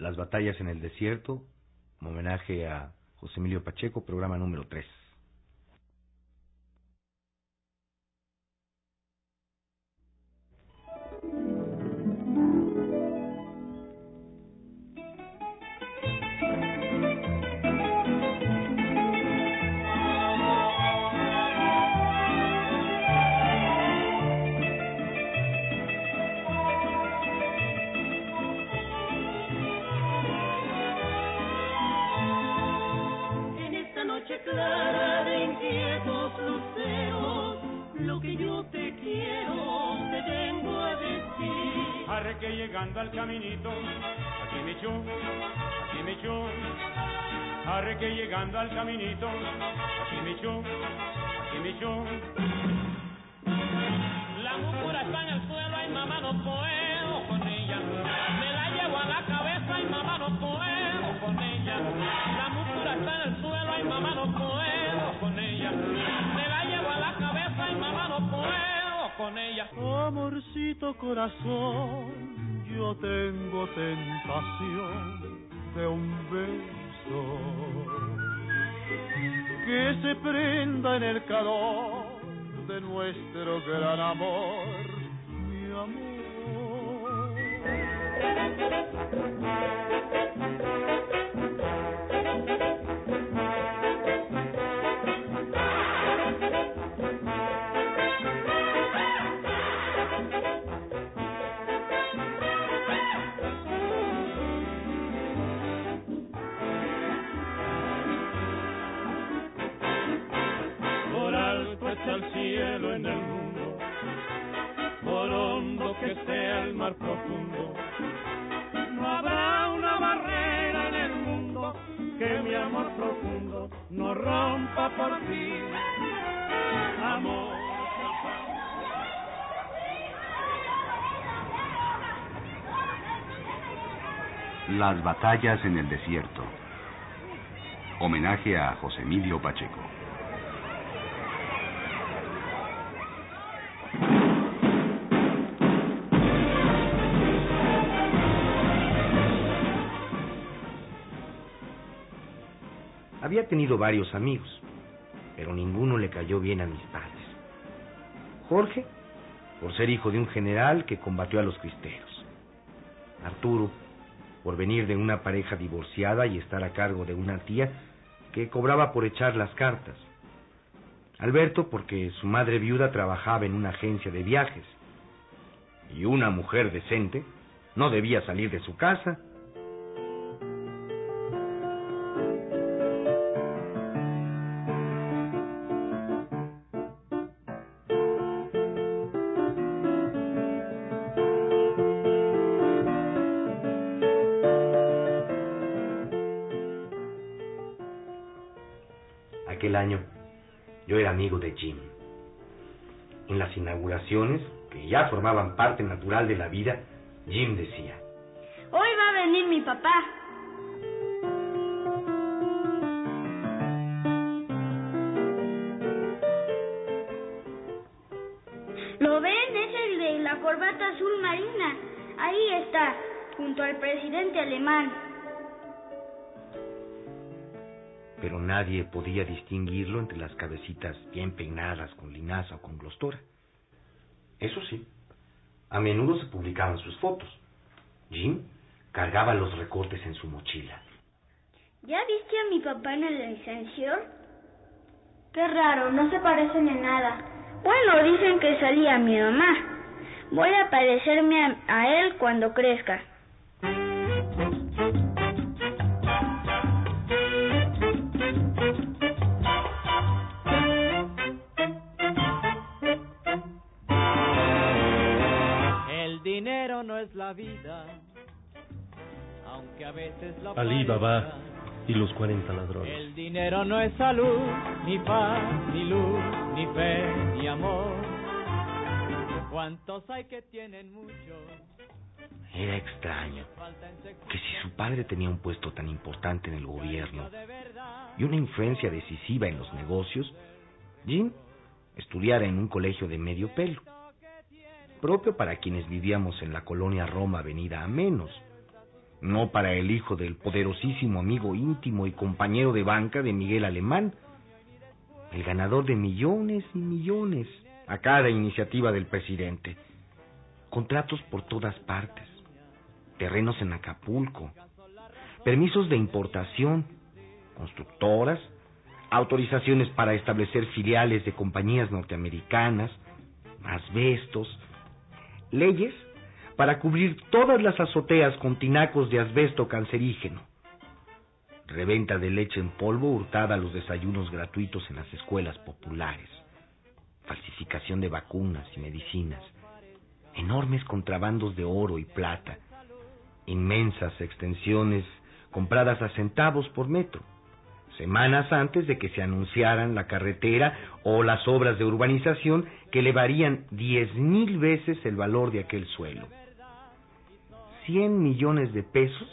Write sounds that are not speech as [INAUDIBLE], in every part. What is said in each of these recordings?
Las batallas en el desierto, homenaje a José Emilio Pacheco, programa número 3. Llegando al caminito, aquí me echó, aquí me echó, arre que llegando al caminito, aquí me echó, aquí me echó. La muscura está en el suelo, ay mamá no puedo con ella, me la llevo a la cabeza y mamá no puedo con ella. La muscura está en el suelo, ay mamá no puedo con ella, con. Amorcito corazón yo tengo tentación de un beso que se prenda en el calor de nuestro gran amor, mi amor. En el mundo, por hondo que sea el mar profundo. No habrá una barrera en el mundo que mi amor profundo no rompa por ti. Amor. Las batallas en el desierto. Homenaje a José Emilio Pacheco. Tenido varios amigos, pero ninguno le cayó bien a mis padres. Jorge, por ser hijo de un general que combatió a los cristeros. Arturo, por venir de una pareja divorciada y estar a cargo de una tía que cobraba por echar las cartas. Alberto, porque su madre viuda trabajaba en una agencia de viajes. Y una mujer decente no debía salir de su casa aquel año yo era amigo de Jim. En las inauguraciones, que ya formaban parte natural de la vida, Jim decía, Hoy va a venir mi papá. ¿Lo ven? Es el de la corbata azul marina. Ahí está, junto al presidente alemán. Pero nadie podía distinguirlo entre las cabecitas bien peinadas con linaza o con glostora. Eso sí, a menudo se publicaban sus fotos. Jim cargaba los recortes en su mochila. ¿Ya viste a mi papá en el licencio? Qué raro, no se parecen en nada. Bueno, dicen que salía mi mamá. Voy a parecerme a él cuando crezca. Vida, aunque a veces la Ali Baba y los 40 ladrones. El dinero no es salud, ni paz, ni luz, ni fe, ni amor. ¿Cuántos hay que tienen mucho? Era extraño que si su padre tenía un puesto tan importante en el gobierno y una influencia decisiva en los negocios, Jim estudiara en un colegio de medio pelo propio para quienes vivíamos en la colonia Roma Avenida a menos, no para el hijo del poderosísimo amigo íntimo y compañero de banca de Miguel Alemán, el ganador de millones y millones a cada iniciativa del presidente. Contratos por todas partes, terrenos en Acapulco, permisos de importación, constructoras, autorizaciones para establecer filiales de compañías norteamericanas, asbestos, leyes para cubrir todas las azoteas con tinacos de asbesto cancerígeno, reventa de leche en polvo hurtada a los desayunos gratuitos en las escuelas populares, falsificación de vacunas y medicinas, enormes contrabandos de oro y plata, inmensas extensiones compradas a centavos por metro, semanas antes de que se anunciaran la carretera o las obras de urbanización que elevarían diez mil veces el valor de aquel suelo. Cien millones de pesos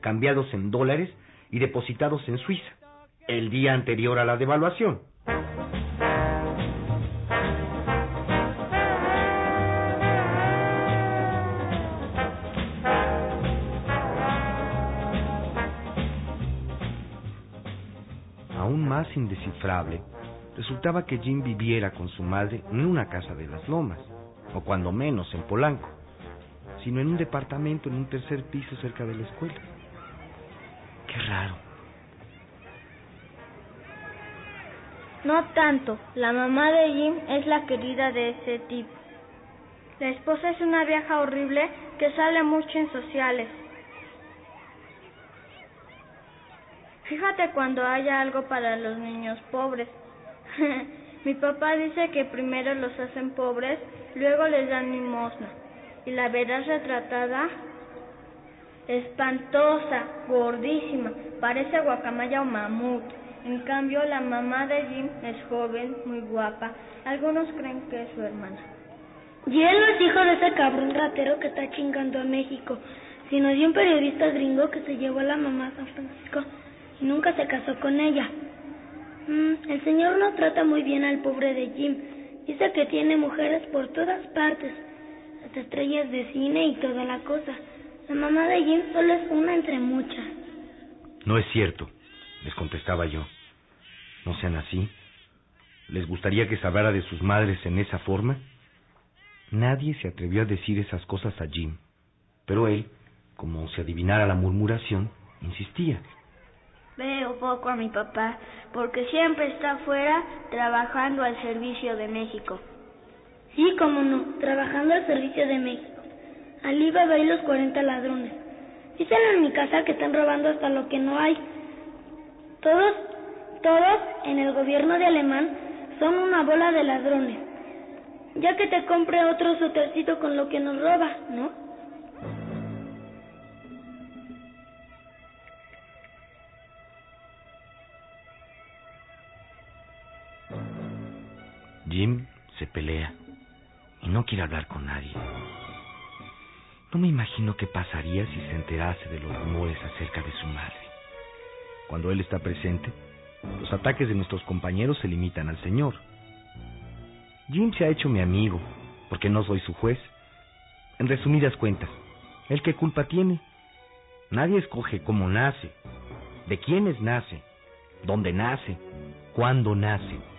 cambiados en dólares y depositados en Suiza, el día anterior a la devaluación. Indescifrable, resultaba que Jim viviera con su madre en una casa de las lomas, o cuando menos en Polanco, sino en un departamento en un tercer piso cerca de la escuela. Qué raro. No tanto. La mamá de Jim es la querida de ese tipo. La esposa es una vieja horrible que sale mucho en sociales. Fíjate cuando haya algo para los niños pobres. [LAUGHS] Mi papá dice que primero los hacen pobres, luego les dan limosna. Y la verás retratada espantosa, gordísima, parece guacamaya o mamut. En cambio, la mamá de Jim es joven, muy guapa. Algunos creen que es su hermana. Y él no es hijo de ese cabrón ratero que está chingando a México, sino de un periodista gringo que se llevó a la mamá a San Francisco nunca se casó con ella. Mm, el señor no trata muy bien al pobre de Jim. Dice que tiene mujeres por todas partes, hasta estrellas de cine y toda la cosa. La mamá de Jim solo es una entre muchas. No es cierto, les contestaba yo. No sean así. ¿Les gustaría que se hablara de sus madres en esa forma? Nadie se atrevió a decir esas cosas a Jim, pero él, como si adivinara la murmuración, insistía. Veo poco a mi papá porque siempre está afuera trabajando al servicio de México. Sí, cómo no, trabajando al servicio de México. Alí Baba y los 40 ladrones. Dicen en mi casa que están robando hasta lo que no hay. Todos, todos en el gobierno de Alemán son una bola de ladrones. Ya que te compre otro sotercito con lo que nos roba, ¿no? Jim se pelea y no quiere hablar con nadie. No me imagino qué pasaría si se enterase de los rumores acerca de su madre. Cuando él está presente, los ataques de nuestros compañeros se limitan al señor. Jim se ha hecho mi amigo, porque no soy su juez. En resumidas cuentas, ¿él qué culpa tiene? Nadie escoge cómo nace, de quiénes nace, dónde nace, cuándo nace.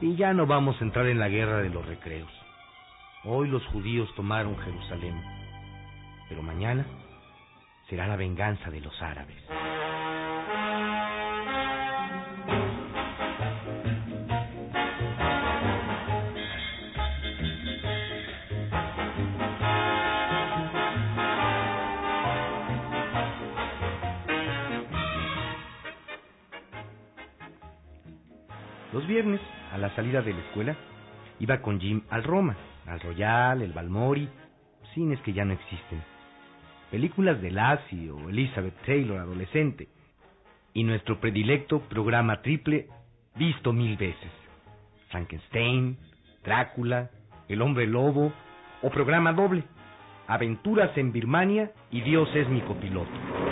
Y ya no vamos a entrar en la guerra de los recreos. Hoy los judíos tomaron Jerusalén, pero mañana será la venganza de los árabes. Viernes, a la salida de la escuela, iba con Jim al Roma, al Royal, el Balmori, cines que ya no existen, películas de Lassie o Elizabeth Taylor adolescente, y nuestro predilecto programa triple visto mil veces. Frankenstein, Drácula, El hombre lobo o programa doble, Aventuras en Birmania y Dios es mi copiloto.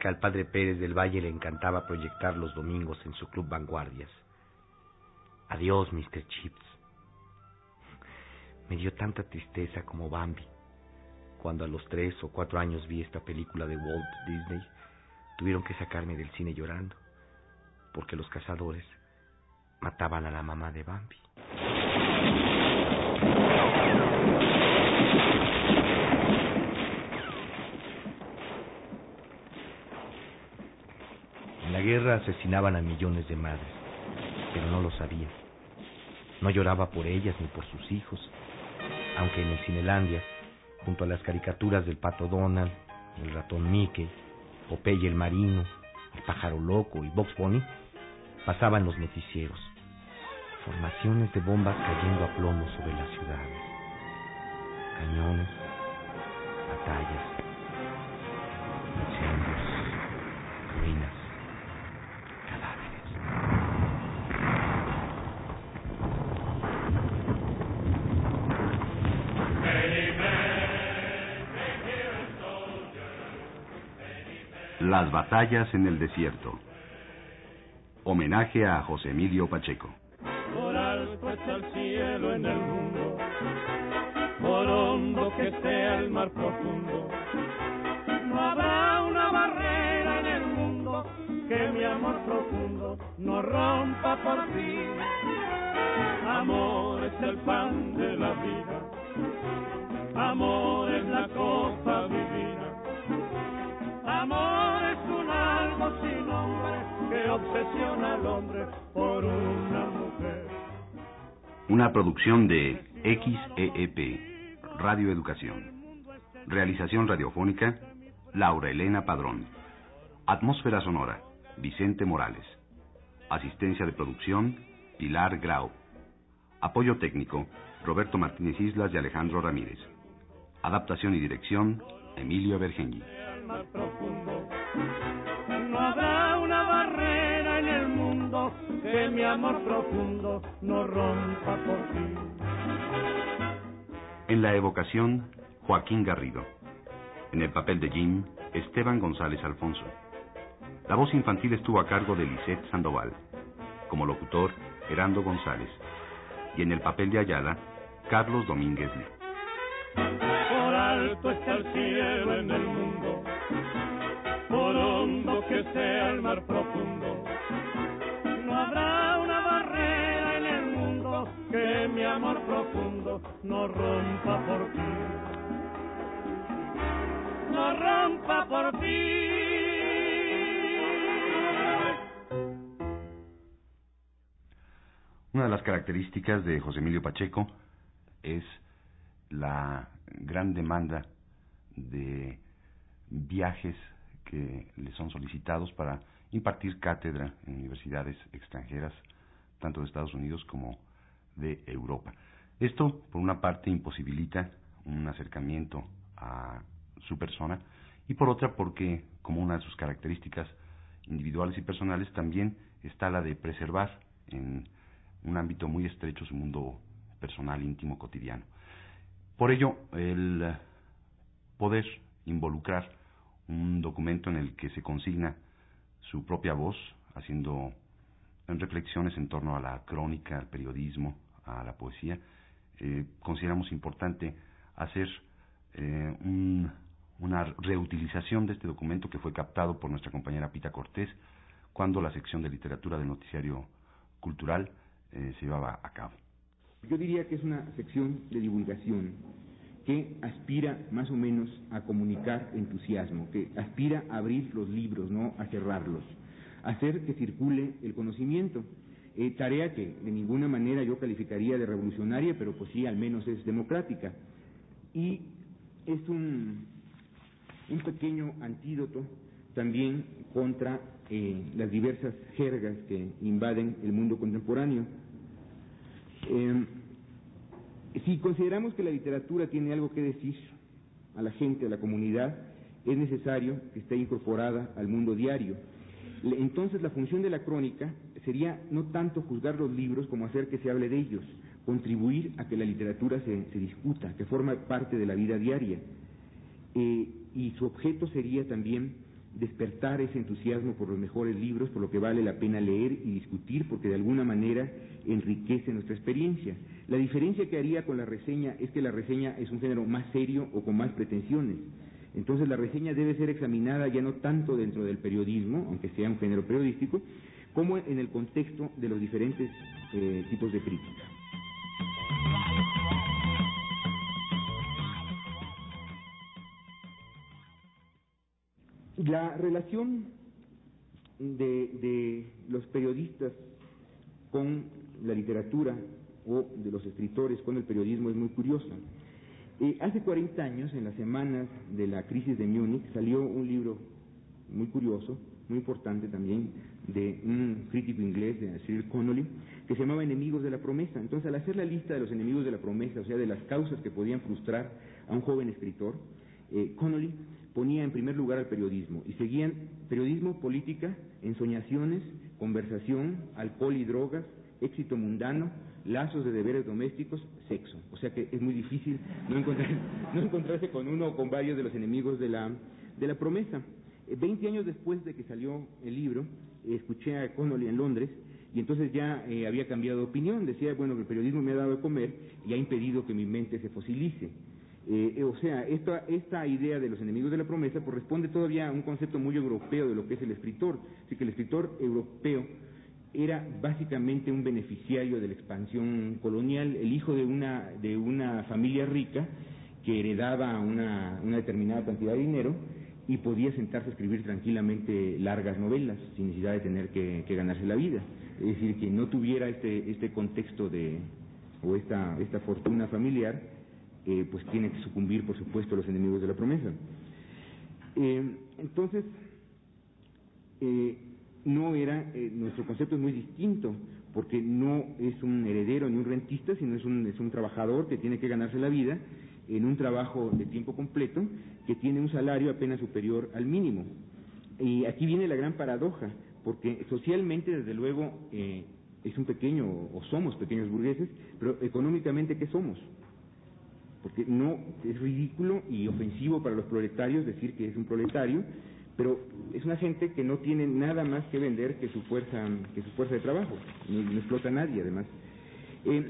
Que al padre Pérez del Valle le encantaba proyectar los domingos en su club Vanguardias. Adiós, Mr. Chips. Me dio tanta tristeza como Bambi cuando a los tres o cuatro años vi esta película de Walt Disney. Tuvieron que sacarme del cine llorando porque los cazadores mataban a la mamá de Bambi. Guerra asesinaban a millones de madres, pero no lo sabían. No lloraba por ellas ni por sus hijos, aunque en el Cinelandia, junto a las caricaturas del pato Donald, el ratón Mickey, Popeye el marino, el pájaro loco y Box Bunny, pasaban los noticieros. Formaciones de bombas cayendo a plomo sobre las ciudades. Cañones, batallas, Las batallas en el desierto. Homenaje a José Emilio Pacheco. por alto está el cielo en el mundo, por hondo que sea el mar profundo. No habrá una barrera en el mundo que mi amor profundo no rompa por ti. Amor es el pan de la vida, que obsesiona al hombre por una mujer. Una producción de XEEP, Radio Educación. Realización radiofónica, Laura Elena Padrón. Atmósfera sonora, Vicente Morales. Asistencia de producción, Pilar Grau. Apoyo técnico, Roberto Martínez Islas y Alejandro Ramírez. Adaptación y dirección, Emilio Bergengi. Mi amor profundo no rompa por ti. En la evocación, Joaquín Garrido. En el papel de Jim, Esteban González Alfonso. La voz infantil estuvo a cargo de Lisette Sandoval. Como locutor, Gerando González. Y en el papel de Ayala, Carlos Domínguez Lee. Por alto está el cielo en el mundo, por hondo que sea el mar profundo. No habrá amor profundo no rompa por ti. No rompa por ti. Una de las características de José Emilio Pacheco es la gran demanda de viajes que le son solicitados para impartir cátedra en universidades extranjeras, tanto de Estados Unidos como de Europa. Esto, por una parte, imposibilita un acercamiento a su persona y por otra porque, como una de sus características individuales y personales, también está la de preservar en un ámbito muy estrecho su mundo personal, íntimo, cotidiano. Por ello, el poder involucrar un documento en el que se consigna su propia voz, haciendo reflexiones en torno a la crónica, al periodismo, a la poesía, eh, consideramos importante hacer eh, un, una reutilización de este documento que fue captado por nuestra compañera Pita Cortés cuando la sección de literatura del noticiario cultural eh, se llevaba a cabo. Yo diría que es una sección de divulgación que aspira más o menos a comunicar entusiasmo, que aspira a abrir los libros, no a cerrarlos, hacer que circule el conocimiento. Eh, tarea que de ninguna manera yo calificaría de revolucionaria, pero pues sí, al menos es democrática. Y es un, un pequeño antídoto también contra eh, las diversas jergas que invaden el mundo contemporáneo. Eh, si consideramos que la literatura tiene algo que decir a la gente, a la comunidad, es necesario que esté incorporada al mundo diario. Entonces la función de la crónica sería no tanto juzgar los libros como hacer que se hable de ellos, contribuir a que la literatura se, se discuta, que forma parte de la vida diaria. eh, y su objeto sería también despertar ese entusiasmo por los mejores libros, por lo que vale la pena leer y discutir, porque de alguna manera enriquece nuestra experiencia. La diferencia que haría con la reseña es que la reseña es un género más serio o con más pretensiones. Entonces la reseña debe ser examinada ya no tanto dentro del periodismo, aunque sea un género periodístico, como en el contexto de los diferentes eh, tipos de crítica. La relación de, de, los periodistas con la literatura o de los escritores con el periodismo es muy curiosa. Eh, hace 40 años, en las semanas de la crisis de Múnich, salió un libro muy curioso, muy importante también, de un crítico inglés, de Cyril Connolly, que se llamaba Enemigos de la Promesa. Entonces, al hacer la lista de los enemigos de la promesa, o sea, de las causas que podían frustrar a un joven escritor, eh, Connolly ponía en primer lugar al periodismo y seguían periodismo, política, ensoñaciones, conversación, alcohol y drogas, éxito mundano, lazos de deberes domésticos, sexo. O sea que es muy difícil no, encontrar, [LAUGHS] no encontrarse con uno o con varios de los enemigos de la, de la promesa. Eh, veinte años después de que salió el libro, eh, escuché a Connolly en Londres y entonces ya eh, había cambiado de opinión. Decía, bueno, que el periodismo me ha dado de comer y ha impedido que mi mente se fosilice. Eh, o sea, esta, esta idea de los enemigos de la promesa corresponde todavía a un concepto muy europeo de lo que es el escritor. Así que el escritor europeo era básicamente un beneficiario de la expansión colonial, el hijo de una, de una familia rica que heredaba una, una determinada cantidad de dinero y podía sentarse a escribir tranquilamente largas novelas sin necesidad de tener que, ganarse la vida. Es decir, que no tuviera este, este contexto de, o esta, esta fortuna familiar, eh, pues tiene que sucumbir, por supuesto, a los enemigos de la promesa. Eh, entonces, eh, no era, eh, nuestro concepto es muy distinto, porque no es un heredero ni un rentista, sino es un, es un trabajador que tiene que ganarse la vida en un trabajo de tiempo completo que tiene un salario apenas superior al mínimo. Y aquí viene la gran paradoja, porque socialmente, desde luego, eh, es un pequeño, o somos pequeños burgueses, pero económicamente, ¿qué somos? Porque no es ridículo y ofensivo para los proletarios decir que es un proletario, pero es una gente que no tiene nada más que vender que su fuerza, que su fuerza de trabajo, no, explota nadie además. Eh,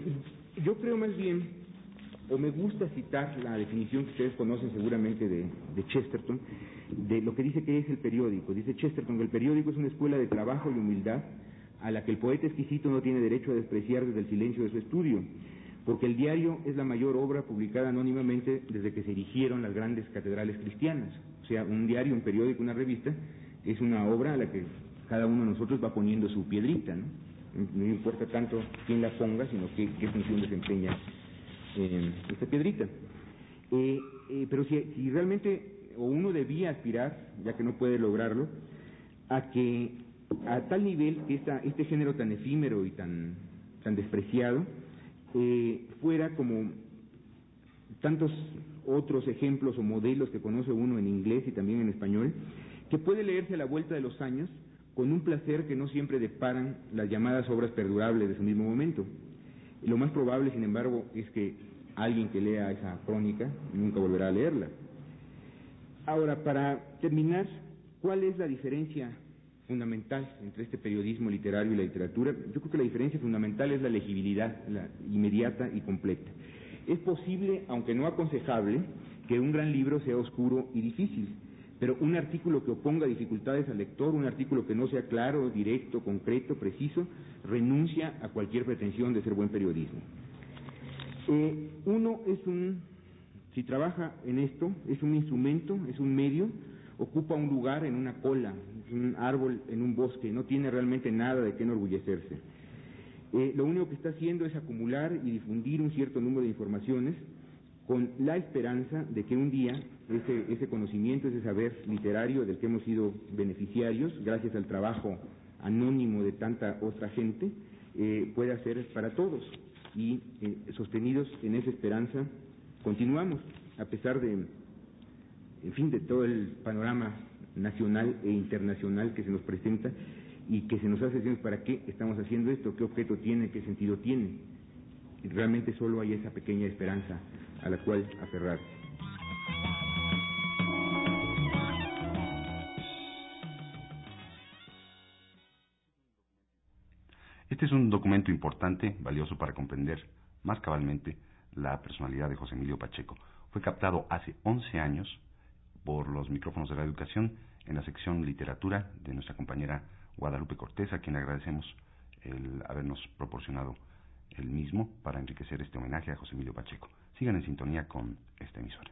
yo creo más bien, o me gusta citar la definición que ustedes conocen seguramente de Chesterton, de lo que dice que es el periódico. Dice Chesterton que el periódico es una escuela de trabajo y humildad a la que el poeta exquisito no tiene derecho a despreciar desde el silencio de su estudio, porque el diario es la mayor obra publicada anónimamente desde que se erigieron las grandes catedrales cristianas. O sea, un diario, un periódico, una revista, es una obra a la que cada uno de nosotros va poniendo su piedrita, ¿no? No importa tanto quién la ponga, sino qué, qué función desempeña eh, esta piedrita. Eh, eh, pero si, si realmente, o uno debía aspirar, ya que no puede lograrlo, a que a tal nivel que esta, este género tan efímero y tan, tan despreciado eh, fuera como tantos otros ejemplos o modelos que conoce uno en inglés y también en español, que puede leerse a la vuelta de los años con un placer que no siempre deparan las llamadas obras perdurables de su mismo momento. Lo más probable, sin embargo, es que alguien que lea esa crónica nunca volverá a leerla. Ahora, para terminar, ¿cuál es la diferencia fundamental entre este periodismo literario y la literatura? Yo creo que la diferencia fundamental es la legibilidad, la inmediata y completa. Es posible, aunque no aconsejable, que un gran libro sea oscuro y difícil, pero un artículo que oponga dificultades al lector, un artículo que no sea claro, directo, concreto, preciso, renuncia a cualquier pretensión de ser buen periodismo. Eh, uno es un, si trabaja en esto, es un instrumento, es un medio, ocupa un lugar en una cola, un árbol en un bosque, no tiene realmente nada de qué enorgullecerse. Eh, lo único que está haciendo es acumular y difundir un cierto número de informaciones con la esperanza de que un día ese, conocimiento, ese saber literario del que hemos sido beneficiarios, gracias al trabajo anónimo de tanta otra gente, eh, pueda ser para todos. Y eh, sostenidos en esa esperanza, continuamos, a pesar de, en fin, de todo el panorama nacional e internacional que se nos presenta y que se nos hace decir para qué estamos haciendo esto, qué objeto tiene, qué sentido tiene. Realmente solo hay esa pequeña esperanza a la cual aferrarse. Este es un documento importante, valioso para comprender más cabalmente la personalidad de José Emilio Pacheco. Fue captado hace 11 años por los micrófonos de la educación en la sección literatura de nuestra compañera Guadalupe Cortés, a quien agradecemos el habernos proporcionado el mismo para enriquecer este homenaje a José Emilio Pacheco. Sigan en sintonía con esta emisora.